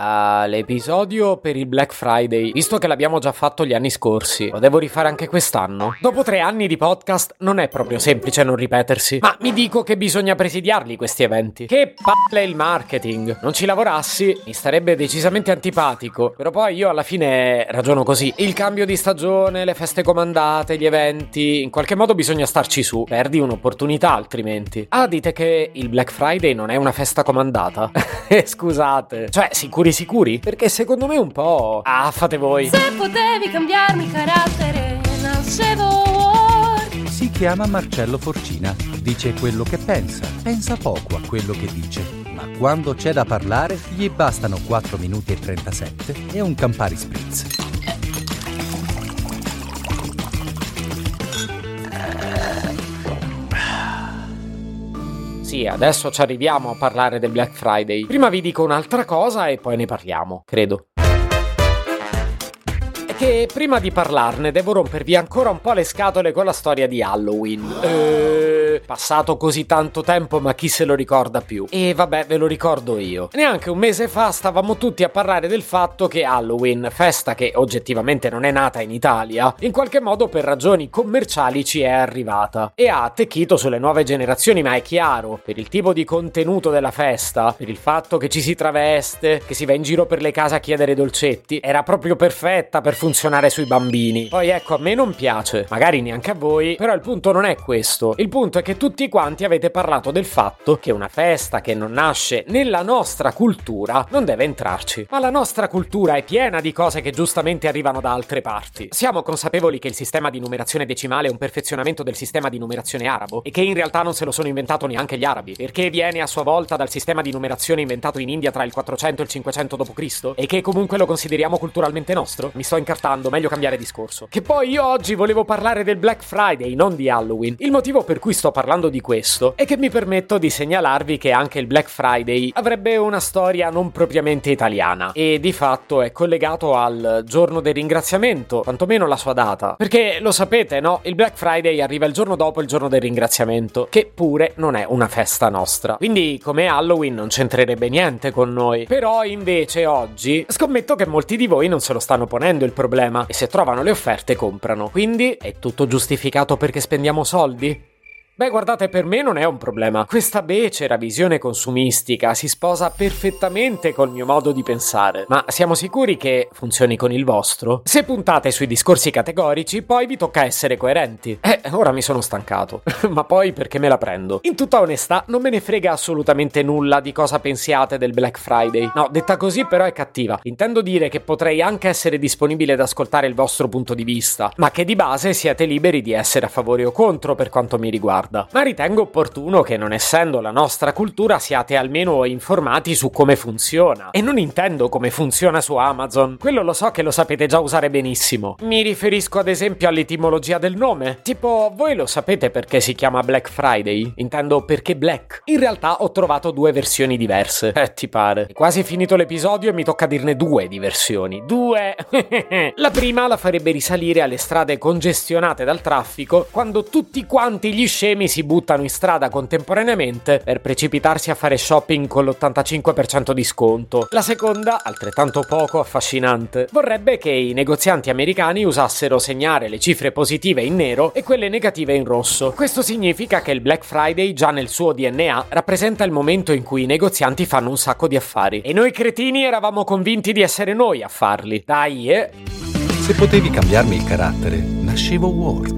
all'episodio per il Black Friday, visto che l'abbiamo già fatto gli anni scorsi, lo devo rifare anche quest'anno? Dopo tre anni di podcast non è proprio semplice non ripetersi, ma mi dico che bisogna presidiarli questi eventi. Che palle il marketing! Non ci lavorassi mi starebbe decisamente antipatico, però poi io alla fine ragiono così. Il cambio di stagione, le feste comandate, gli eventi, in qualche modo bisogna starci su, perdi un'opportunità altrimenti. Ah, dite che il Black Friday non è una festa comandata? Scusate, cioè sicuri sicuri sicuri? Perché secondo me un po'... Ah, fate voi. Se potevi cambiarmi carattere, nascevo. Si chiama Marcello Forcina, dice quello che pensa, pensa poco a quello che dice, ma quando c'è da parlare gli bastano 4 minuti e 37 e un Campari Spritz. Sì, adesso ci arriviamo a parlare del Black Friday. Prima vi dico un'altra cosa e poi ne parliamo, credo che prima di parlarne devo rompervi ancora un po' le scatole con la storia di Halloween. Passato così tanto tempo, ma chi se lo ricorda più? E vabbè, ve lo ricordo io. Neanche un mese fa stavamo tutti a parlare del fatto che Halloween, festa che oggettivamente non è nata in Italia, in qualche modo per ragioni commerciali ci è arrivata e ha attecchito sulle nuove generazioni, ma è chiaro, per il tipo di contenuto della festa, per il fatto che ci si traveste, che si va in giro per le case a chiedere dolcetti, era proprio perfetta per funzionare sui bambini. Poi ecco, a me non piace, magari neanche a voi, però il punto non è questo. Il punto è che tutti quanti avete parlato del fatto che una festa che non nasce nella nostra cultura non deve entrarci. Ma la nostra cultura è piena di cose che giustamente arrivano da altre parti. Siamo consapevoli che il sistema di numerazione decimale è un perfezionamento del sistema di numerazione arabo e che in realtà non se lo sono inventato neanche gli arabi, perché viene a sua volta dal sistema di numerazione inventato in India tra il 400 e il 500 d.C. e che comunque lo consideriamo culturalmente nostro. Mi sto incartando meglio cambiare discorso. Che poi io oggi volevo parlare del Black Friday, non di Halloween. Il motivo per cui sto parlando di questo è che mi permetto di segnalarvi che anche il Black Friday avrebbe una storia non propriamente italiana e di fatto è collegato al giorno del ringraziamento, quantomeno la sua data. Perché lo sapete, no? Il Black Friday arriva il giorno dopo il giorno del ringraziamento, che pure non è una festa nostra. Quindi come Halloween non c'entrerebbe niente con noi. Però invece oggi scommetto che molti di voi non se lo stanno ponendo il problema e se trovano le offerte comprano. Quindi è tutto giustificato perché spendiamo soldi? Beh, guardate, per me non è un problema. Questa becera visione consumistica si sposa perfettamente col mio modo di pensare. Ma siamo sicuri che funzioni con il vostro? Se puntate sui discorsi categorici, poi vi tocca essere coerenti. Eh, ora mi sono stancato. Ma poi perché me la prendo? In tutta onestà, non me ne frega assolutamente nulla di cosa pensiate del Black Friday. No, detta così però è cattiva. Intendo dire che potrei anche essere disponibile ad ascoltare il vostro punto di vista, ma che di base siete liberi di essere a favore o contro per quanto mi riguarda riguarda, ma ritengo opportuno che non essendo la nostra cultura siate almeno informati su come funziona. E non intendo come funziona su Amazon, quello lo so che lo sapete già usare benissimo. Mi riferisco ad esempio all'etimologia del nome. Tipo, voi lo sapete perché si chiama Black Friday? Intendo perché Black. In realtà ho trovato due versioni diverse. Eh, ti pare. È quasi finito l'episodio e mi tocca dirne due di versioni. Due! la prima la farebbe risalire alle strade congestionate dal traffico quando tutti quanti gli scemi scemi si buttano in strada contemporaneamente per precipitarsi a fare shopping con l'85% di sconto. La seconda, altrettanto poco affascinante, vorrebbe che i negozianti americani usassero segnare le cifre positive in nero e quelle negative in rosso. Questo significa che il Black Friday già nel suo DNA rappresenta il momento in cui i negozianti fanno un sacco di affari. E noi cretini eravamo convinti di essere noi a farli. Dai, eh! Se potevi cambiarmi il carattere, nascevo Ward